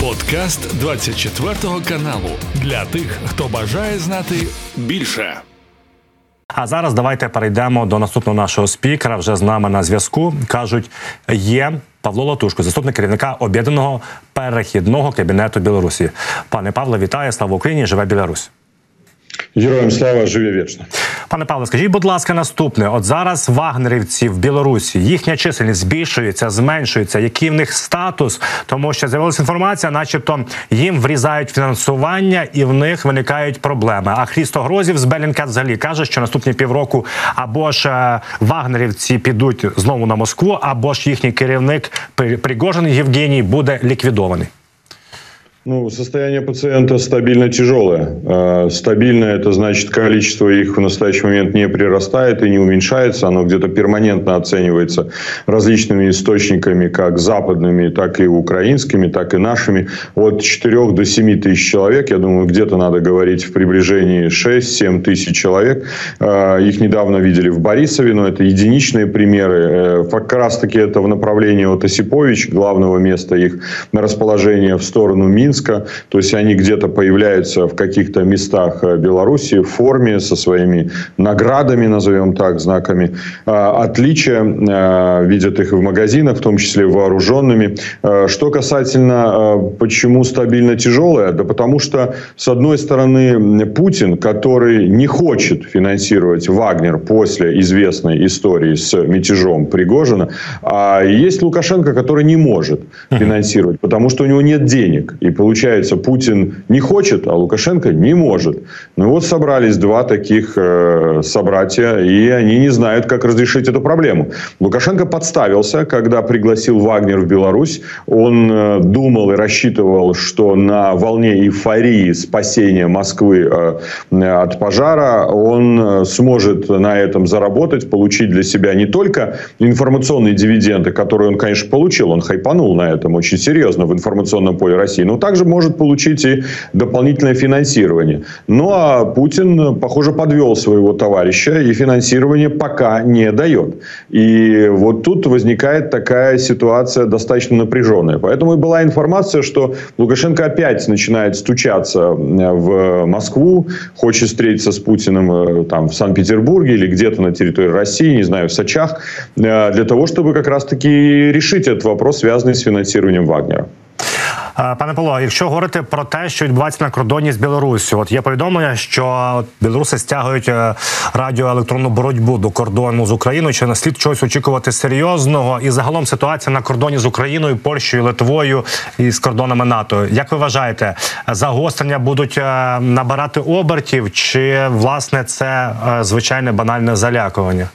Подкаст 24 каналу для тих, хто бажає знати більше. А зараз давайте перейдемо до наступного нашого спікера. Вже з нами на зв'язку кажуть, є Павло Латушко, заступник керівника об'єднаного перехідного кабінету Білорусі. Пане Павло, вітаю! Слава Україні! Живе Білорусь! Героям слава живе вічно. Пане Павло, скажіть, будь ласка, наступне: от зараз вагнерівці в Білорусі їхня чисельність збільшується, зменшується. Який в них статус? Тому що з'явилася інформація, начебто їм врізають фінансування, і в них виникають проблеми. А Хрісто Грозів з Белінкет взагалі каже, що наступні півроку або ж е, вагнерівці підуть знову на Москву, або ж їхній керівник Пригожин Євгеній буде ліквідований. Ну, состояние пациента стабильно тяжелое. А, стабильно это значит, количество их в настоящий момент не прирастает и не уменьшается. Оно где-то перманентно оценивается различными источниками, как западными, так и украинскими, так и нашими. От 4 до 7 тысяч человек. Я думаю, где-то надо говорить в приближении 6-7 тысяч человек. А, их недавно видели в Борисове, но это единичные примеры. Э, как раз таки это в направлении от Осипович, главного места их на расположение в сторону Мин Минска. То есть они где-то появляются в каких-то местах э, Беларуси в форме со своими наградами, назовем так, знаками а, отличия. Э, видят их в магазинах, в том числе вооруженными. Э, что касательно, почему стабильно тяжелое? Да потому что, с одной стороны, Путин, который не хочет финансировать Вагнер после известной истории с мятежом Пригожина, а есть Лукашенко, который не может финансировать, потому что у него нет денег. И получается, Путин не хочет, а Лукашенко не может. Ну вот собрались два таких э, собратья, и они не знают, как разрешить эту проблему. Лукашенко подставился, когда пригласил Вагнер в Беларусь. Он э, думал и рассчитывал, что на волне эйфории спасения Москвы э, от пожара он э, сможет на этом заработать, получить для себя не только информационные дивиденды, которые он, конечно, получил. Он хайпанул на этом очень серьезно в информационном поле России. Но также может получить и дополнительное финансирование. Ну, а Путин, похоже, подвел своего товарища и финансирование пока не дает. И вот тут возникает такая ситуация достаточно напряженная. Поэтому и была информация, что Лукашенко опять начинает стучаться в Москву, хочет встретиться с Путиным э, там, в Санкт-Петербурге или где-то на территории России, не знаю, в Сочах, э, для того, чтобы как раз-таки решить этот вопрос, связанный с финансированием Вагнера. Пане Павло, якщо говорити про те, що відбувається на кордоні з Білоруссю, от є повідомлення, що білоруси стягують е, радіоелектронну боротьбу до кордону з Україною. Чи наслід чогось очікувати серйозного? І загалом ситуація на кордоні з Україною, Польщею, Литвою і з кордонами НАТО. Як ви вважаєте, загострення будуть е, набирати обертів, чи власне це е, звичайне банальне залякування?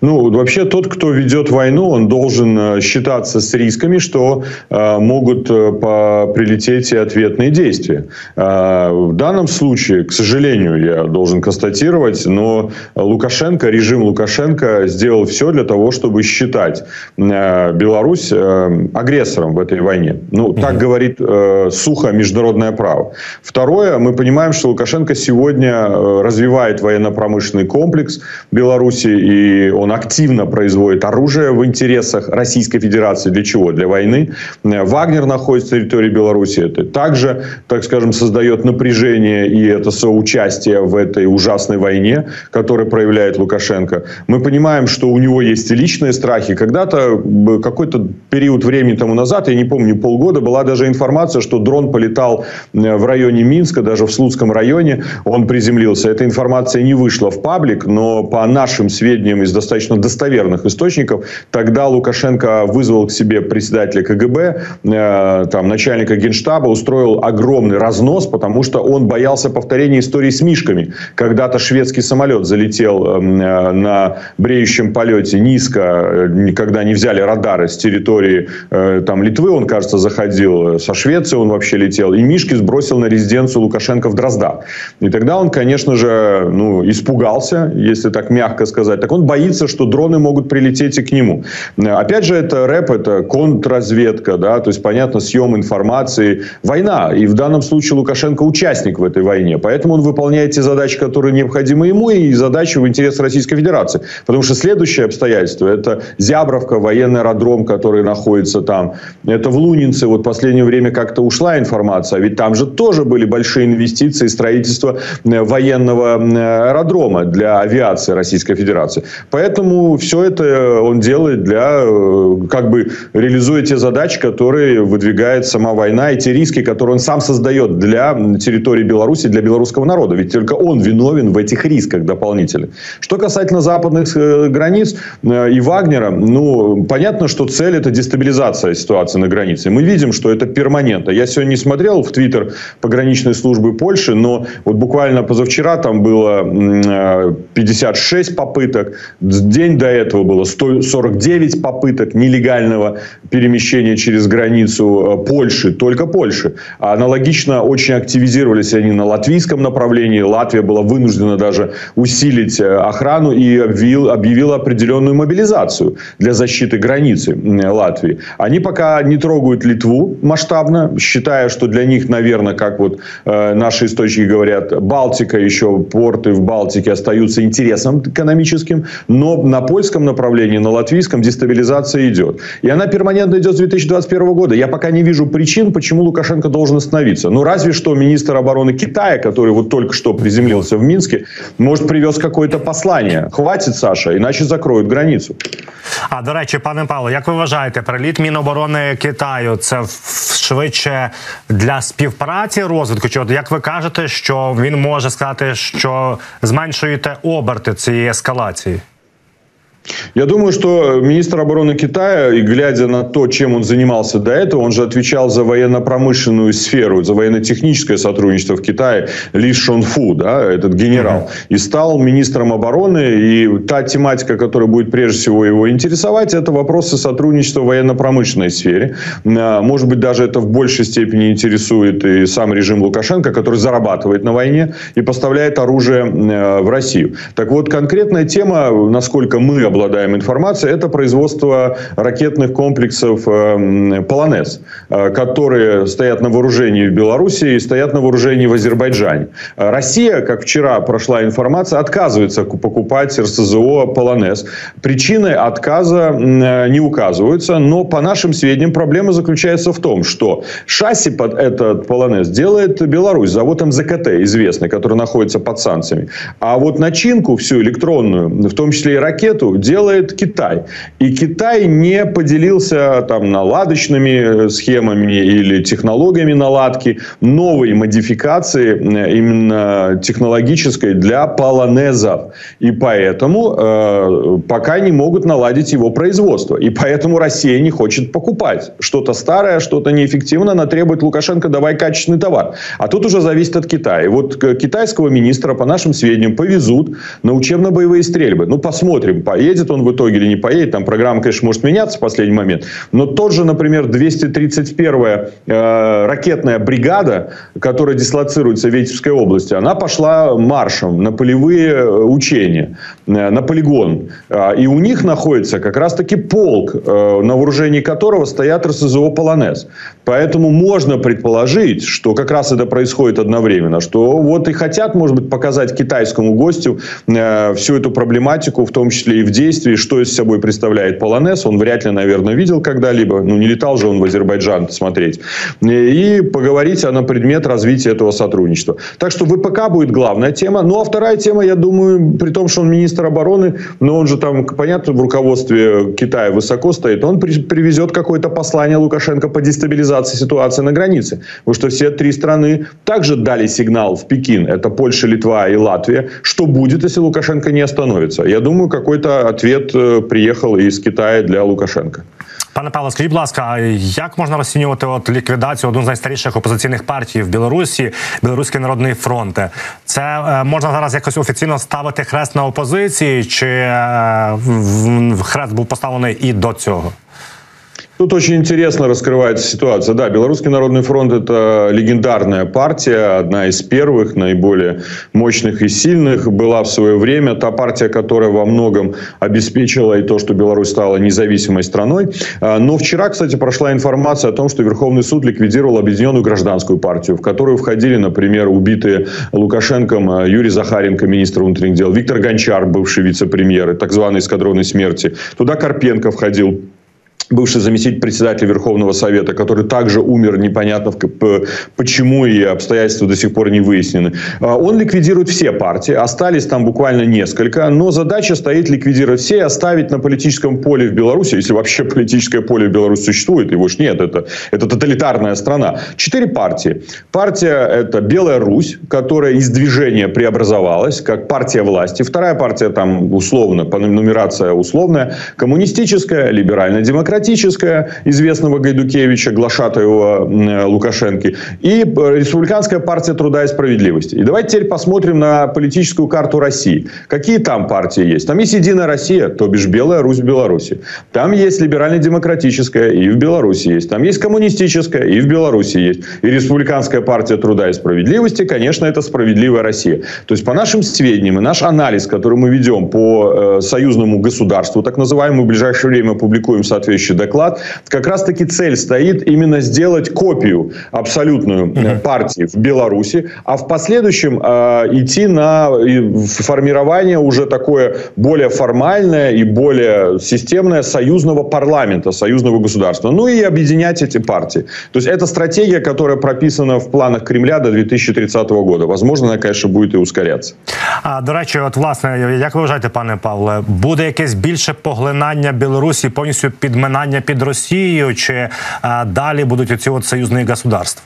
Ну, вообще тот, кто ведет войну, он должен э, считаться с рисками, что э, могут э, по прилететь и ответные действия. Э, в данном случае, к сожалению, я должен констатировать, но Лукашенко, режим Лукашенко сделал все для того, чтобы считать э, Беларусь э, агрессором в этой войне. Ну, так говорит э, сухо международное право. Второе, мы понимаем, что Лукашенко сегодня э, развивает военно-промышленный комплекс Беларуси и он активно производит оружие в интересах Российской Федерации. Для чего? Для войны. Вагнер находится на территории Беларуси. Это также, так скажем, создает напряжение и это соучастие в этой ужасной войне, которую проявляет Лукашенко. Мы понимаем, что у него есть личные страхи. Когда-то, какой-то период времени тому назад, я не помню, полгода, была даже информация, что дрон полетал в районе Минска, даже в Слуцком районе, он приземлился. Эта информация не вышла в паблик, но по нашим сведениям из достаточно достоверных источников. Тогда Лукашенко вызвал к себе председателя КГБ, э, там, начальника генштаба, устроил огромный разнос, потому что он боялся повторения истории с мишками. Когда-то шведский самолет залетел эм, э, на бреющем полете низко, э, когда не взяли радары с территории э, там, Литвы, он, кажется, заходил, со Швеции он вообще летел, и мишки сбросил на резиденцию Лукашенко в Дроздах. И тогда он, конечно же, ну, испугался, если так мягко сказать. Так он боялся боится, что дроны могут прилететь и к нему. Опять же, это рэп, это контрразведка, да, то есть, понятно, съем информации. Война. И в данном случае Лукашенко участник в этой войне. Поэтому он выполняет те задачи, которые необходимы ему, и задачи в интерес Российской Федерации. Потому что следующее обстоятельство – это Зябровка, военный аэродром, который находится там. Это в Лунинце. Вот в последнее время как-то ушла информация. А ведь там же тоже были большие инвестиции, строительство э, военного аэродрома для авиации Российской Федерации. Поэтому все это он делает для, э, как бы, реализуя те задачи, которые выдвигает сама война, и те риски, которые он сам создает для территории Беларуси, для белорусского народа. Ведь только он виновен в этих рисках дополнительных. Что касательно западных э, границ и Вагнера, ну, понятно, что цель – это дестабилизация ситуации на границе. Мы видим, что это перманентно. Я сегодня не смотрел в Твиттер пограничной службы Польши, но вот буквально позавчера там было 56 э, попыток, день до этого было 149 попыток нелегального перемещения через границу э, Польши, только Польши. Аналогично очень активизировались они на латвийском направлении. Латвия была вынуждена даже усилить э, охрану и объявил, объявила определенную мобилизацию для защиты границы Латвии. Они пока не трогают Литву масштабно, считая, что для них, наверное, как вот э, наши источники говорят, Балтика еще, порты в Балтике остаются интересом экономическим, но на польском направлении, на латвийском дестабилизация идет. И она перманентно идет с 2021 года. Я пока не вижу причин, почему Лукашенко должен остановиться. Ну, разве что министр обороны Китая, который вот только что приземлился в Минске, может, привез какое-то послание. Хватит, Саша, иначе закроют границу. А до речі, пане Павло, як ви вважаєте, приліт Міноборони Китаю це швидше для співпраці розвитку? Чи от як ви кажете, що він може сказати, що зменшуєте оберти цієї ескалації? Я думаю, что министр обороны Китая, и глядя на то, чем он занимался до этого, он же отвечал за военно-промышленную сферу, за военно-техническое сотрудничество в Китае, Ли Шонфу, да, этот генерал, и стал министром обороны. И та тематика, которая будет прежде всего его интересовать, это вопросы сотрудничества в военно-промышленной сфере. А, может быть, даже это в большей степени интересует и сам режим Лукашенко, который зарабатывает на войне и поставляет оружие в Россию. Так вот, конкретная тема, насколько мы обладаем информацией, это производство ракетных комплексов э, «Полонез», э, которые стоят на вооружении в Беларуси и стоят на вооружении в Азербайджане. Россия, как вчера прошла информация, отказывается покупать РСЗО «Полонез». Причины отказа э, не указываются, но по нашим сведениям проблема заключается в том, что шасси под этот «Полонез» делает Беларусь, завод МЗКТ известный, который находится под санкциями. А вот начинку всю электронную, в том числе и ракету, делает Китай. И Китай не поделился там наладочными схемами или технологиями наладки новой модификации э, именно технологической для полонезов. И поэтому э, пока не могут наладить его производство. И поэтому Россия не хочет покупать. Что-то старое, что-то неэффективно. Она требует Лукашенко, давай качественный товар. А тут уже зависит от Китая. И вот китайского министра, по нашим сведениям, повезут на учебно-боевые стрельбы. Ну, посмотрим, поедет поедет он в итоге или не поедет. Там программа, конечно, может меняться в последний момент. Но тот же, например, 231-я э, ракетная бригада, которая дислоцируется в Витебской области, она пошла маршем на полевые э, учения, э, на полигон. Э, и у них находится как раз-таки полк, э, на вооружении которого стоят РСЗО «Полонез». Поэтому можно предположить, что как раз это происходит одновременно, что вот и хотят, может быть, показать китайскому гостю всю эту проблематику, в том числе и в действии, что из собой представляет Полонез. Он вряд ли, наверное, видел когда-либо. Ну, не летал же он в Азербайджан смотреть. И поговорить на предмет развития этого сотрудничества. Так что ВПК будет главная тема. Ну, а вторая тема, я думаю, при том, что он министр обороны, но он же там, понятно, в руководстве Китая высоко стоит, он привезет какое-то послание Лукашенко по дестабилизации ситуации на границе. Потому что все три страны также дали сигнал в Пекин. Это Польша, Литва и Латвия. Что будет, если Лукашенко не остановится? Я думаю, какой-то ответ приїхав приехал из Китая для Лукашенко. Пане Павло, скажіть, будь ласка, як можна розцінювати от ліквідацію одну з найстаріших опозиційних партій в Білорусі, Білоруський народний фронт? Це е, можна зараз якось офіційно ставити хрест на опозиції, чи е, хрест був поставлений і до цього? Тут очень интересно раскрывается ситуация. Да, Белорусский народный фронт – это легендарная партия, одна из первых, наиболее мощных и сильных. Была в свое время та партия, которая во многом обеспечила и то, что Беларусь стала независимой страной. А, но вчера, кстати, прошла информация о том, что Верховный суд ликвидировал Объединенную гражданскую партию, в которую входили, например, убитые Лукашенком а, Юрий Захаренко, министр внутренних дел, Виктор Гончар, бывший вице-премьер, так званый эскадроны смерти. Туда Карпенко входил бывший заместитель председателя Верховного Совета, который также умер, непонятно почему и обстоятельства до сих пор не выяснены. А, он ликвидирует все партии, остались там буквально несколько, но задача стоит ликвидировать все и оставить на политическом поле в Беларуси, если вообще политическое поле в Беларуси существует, его ж нет, это, это тоталитарная страна. Четыре партии. Партия – это Белая Русь, которая из движения преобразовалась, как партия власти. Вторая партия там условно, по нумерация условная, коммунистическая, либерально-демократическая, демократическая известного Гайдукевича, глашатаева э, Лукашенки, и республиканская партия труда и справедливости. И давайте теперь посмотрим на политическую карту России. Какие там партии есть? Там есть Единая Россия, то бишь Белая Русь в Беларуси. Там есть либерально-демократическая, и в Беларуси есть. Там есть коммунистическая, и в Беларуси есть. И республиканская партия труда и справедливости, конечно, это справедливая Россия. То есть, по нашим сведениям и наш анализ, который мы ведем по э, союзному государству, так называемому, в ближайшее время публикуем соответствующий соответствующий доклад. Как раз-таки цель стоит именно сделать копию абсолютную угу. партии в Беларуси, а в последующем э, идти на формирование уже такое более формальное и более системное союзного парламента, союзного государства. Ну и объединять эти партии. То есть это стратегия, которая прописана в планах Кремля до 2030 года. Возможно, она, конечно, будет и ускоряться. А, до речі, от власне, як ви вважаєте, пане Павле, буде якесь більше поглинання Білорусі повністю підминання підминання під Росією, чи а, далі будуть оці от союзні государства?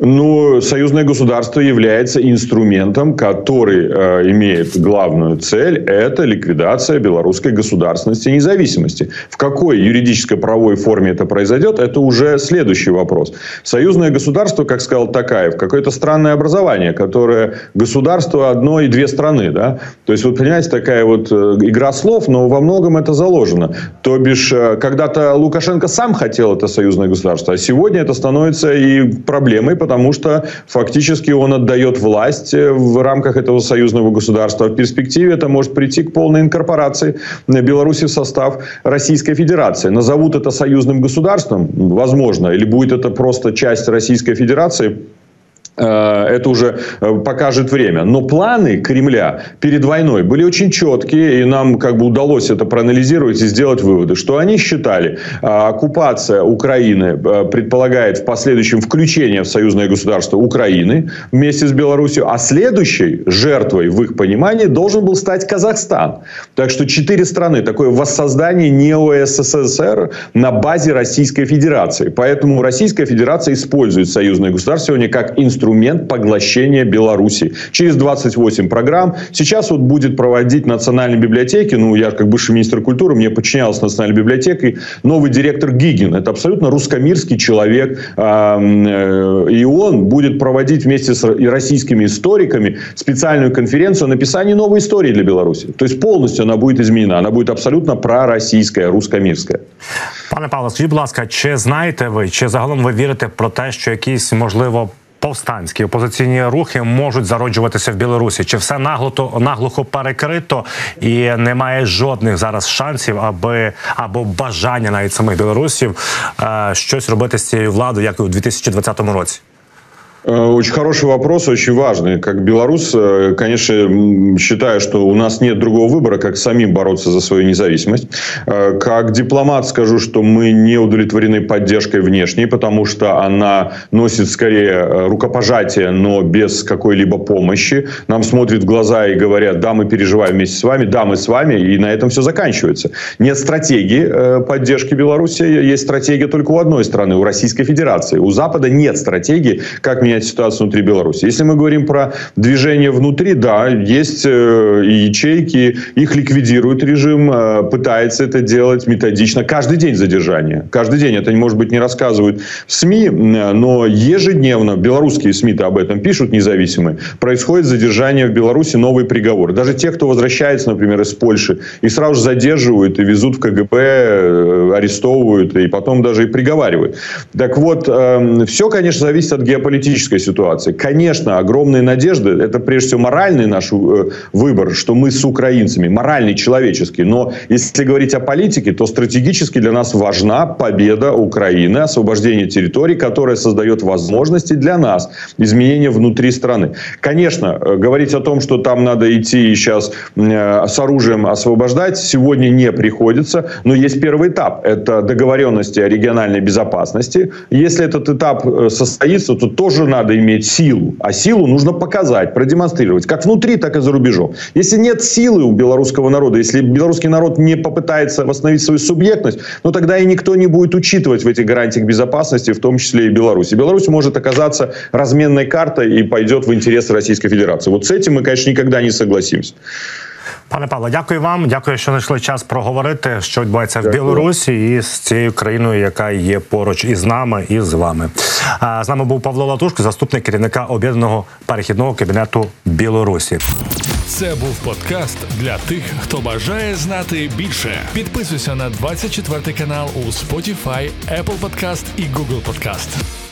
Ну, союзное государство является инструментом, который э, имеет главную цель – это ликвидация белорусской государственности и независимости. В какой юридической правовой форме это произойдет, это уже следующий вопрос. Союзное государство, как сказал Такаев, какое-то странное образование, которое государство одно и две страны. Да? То есть, вот понимаете, такая вот э, игра слов, но во многом это заложено. То бишь, э, когда-то Лукашенко сам хотел это союзное государство, а сегодня это становится и проблемой, потому что фактически он отдает власть э, в рамках этого союзного государства. В перспективе это может прийти к полной инкорпорации Беларуси в состав Российской Федерации. Назовут это союзным государством, возможно, или будет это просто часть Российской Федерации – это уже э, покажет время. Но планы Кремля перед войной были очень четкие, и нам как бы удалось это проанализировать и сделать выводы, что они считали, э, оккупация Украины предполагает в последующем включение в союзное государство Украины вместе с Беларусью, а следующей жертвой в их понимании должен был стать Казахстан. Так что четыре страны, такое воссоздание нео-СССР на базе Российской Федерации. Поэтому Российская Федерация использует союзное государство сегодня как инструмент инструмент поглощения Беларуси. Через 28 программ. Сейчас вот будет проводить Национальной библиотеки, ну, я как бывший министр культуры, мне подчинялся Национальной библиотекой, новый директор Гигин. Это абсолютно русскомирский человек. Э, и он будет проводить вместе с российскими историками специальную конференцию о написании новой истории для Беларуси. То есть полностью она будет изменена. Она будет абсолютно пророссийская, русскомирская. Пане Павло, скажіть, будь ласка, чи знаєте ви, чи загалом ви вірите про те, що якісь можливо повстанські опозиційні рухи можуть зароджуватися в Білорусі? Чи все наглото наглухо перекрито і немає жодних зараз шансів, аби або бажання навіть самих білорусів е, щось робити з цією владою, як і у 2020 році? Э, очень хороший вопрос, очень важный. Как белорус, э, конечно, считаю, что у нас нет другого выбора, как самим бороться за свою независимость. Э, как дипломат скажу, что мы не удовлетворены поддержкой внешней, потому что она носит скорее рукопожатие, но без какой-либо помощи. Нам смотрят в глаза и говорят, да, мы переживаем вместе с вами, да, мы с вами, и на этом все заканчивается. Нет стратегии поддержки Беларуси, есть стратегия только у одной страны, у Российской Федерации. У Запада нет стратегии, как меня менять ситуацию внутри Беларуси. Если мы говорим про движение внутри, да, есть э, ячейки, их ликвидирует режим, э, пытается это делать методично. Каждый день задержания. Каждый день. Это, может быть, не рассказывают в СМИ, но ежедневно, белорусские СМИ-то об этом пишут независимые, происходит задержание в Беларуси, новый приговор. Даже те, кто возвращается, например, из Польши, их сразу же задерживают и везут в КГБ, э, арестовывают, и потом даже и приговаривают. Так вот, эм, все, конечно, зависит от геополитической ситуации. Конечно, огромные надежды, это прежде всего моральный наш э, выбор, что мы с украинцами, моральный, человеческий. Но если говорить о политике, то стратегически для нас важна победа Украины, освобождение территорий, которая создает возможности для нас, изменения внутри страны. Конечно, э, говорить о том, что там надо идти сейчас э, с оружием освобождать, сегодня не приходится. Но есть первый этап. Это договоренности о региональной безопасности. Если этот этап состоится, то тоже надо иметь силу. А силу нужно показать, продемонстрировать. Как внутри, так и за рубежом. Если нет силы у белорусского народа, если белорусский народ не попытается восстановить свою субъектность, ну тогда и никто не будет учитывать в этих гарантиях безопасности, в том числе и Беларусь. И Беларусь может оказаться разменной картой и пойдет в интересы Российской Федерации. Вот с этим мы, конечно, никогда не согласимся. Пане Павло, дякую вам. Дякую, що знайшли час проговорити, що відбувається дякую. в Білорусі і з цією країною, яка є поруч із нами і з вами. З нами був Павло Латушко, заступник керівника об'єднаного перехідного кабінету Білорусі. Це був подкаст для тих, хто бажає знати більше. Підписуйся на 24 канал у Spotify, Apple Podcast і Google Podcast.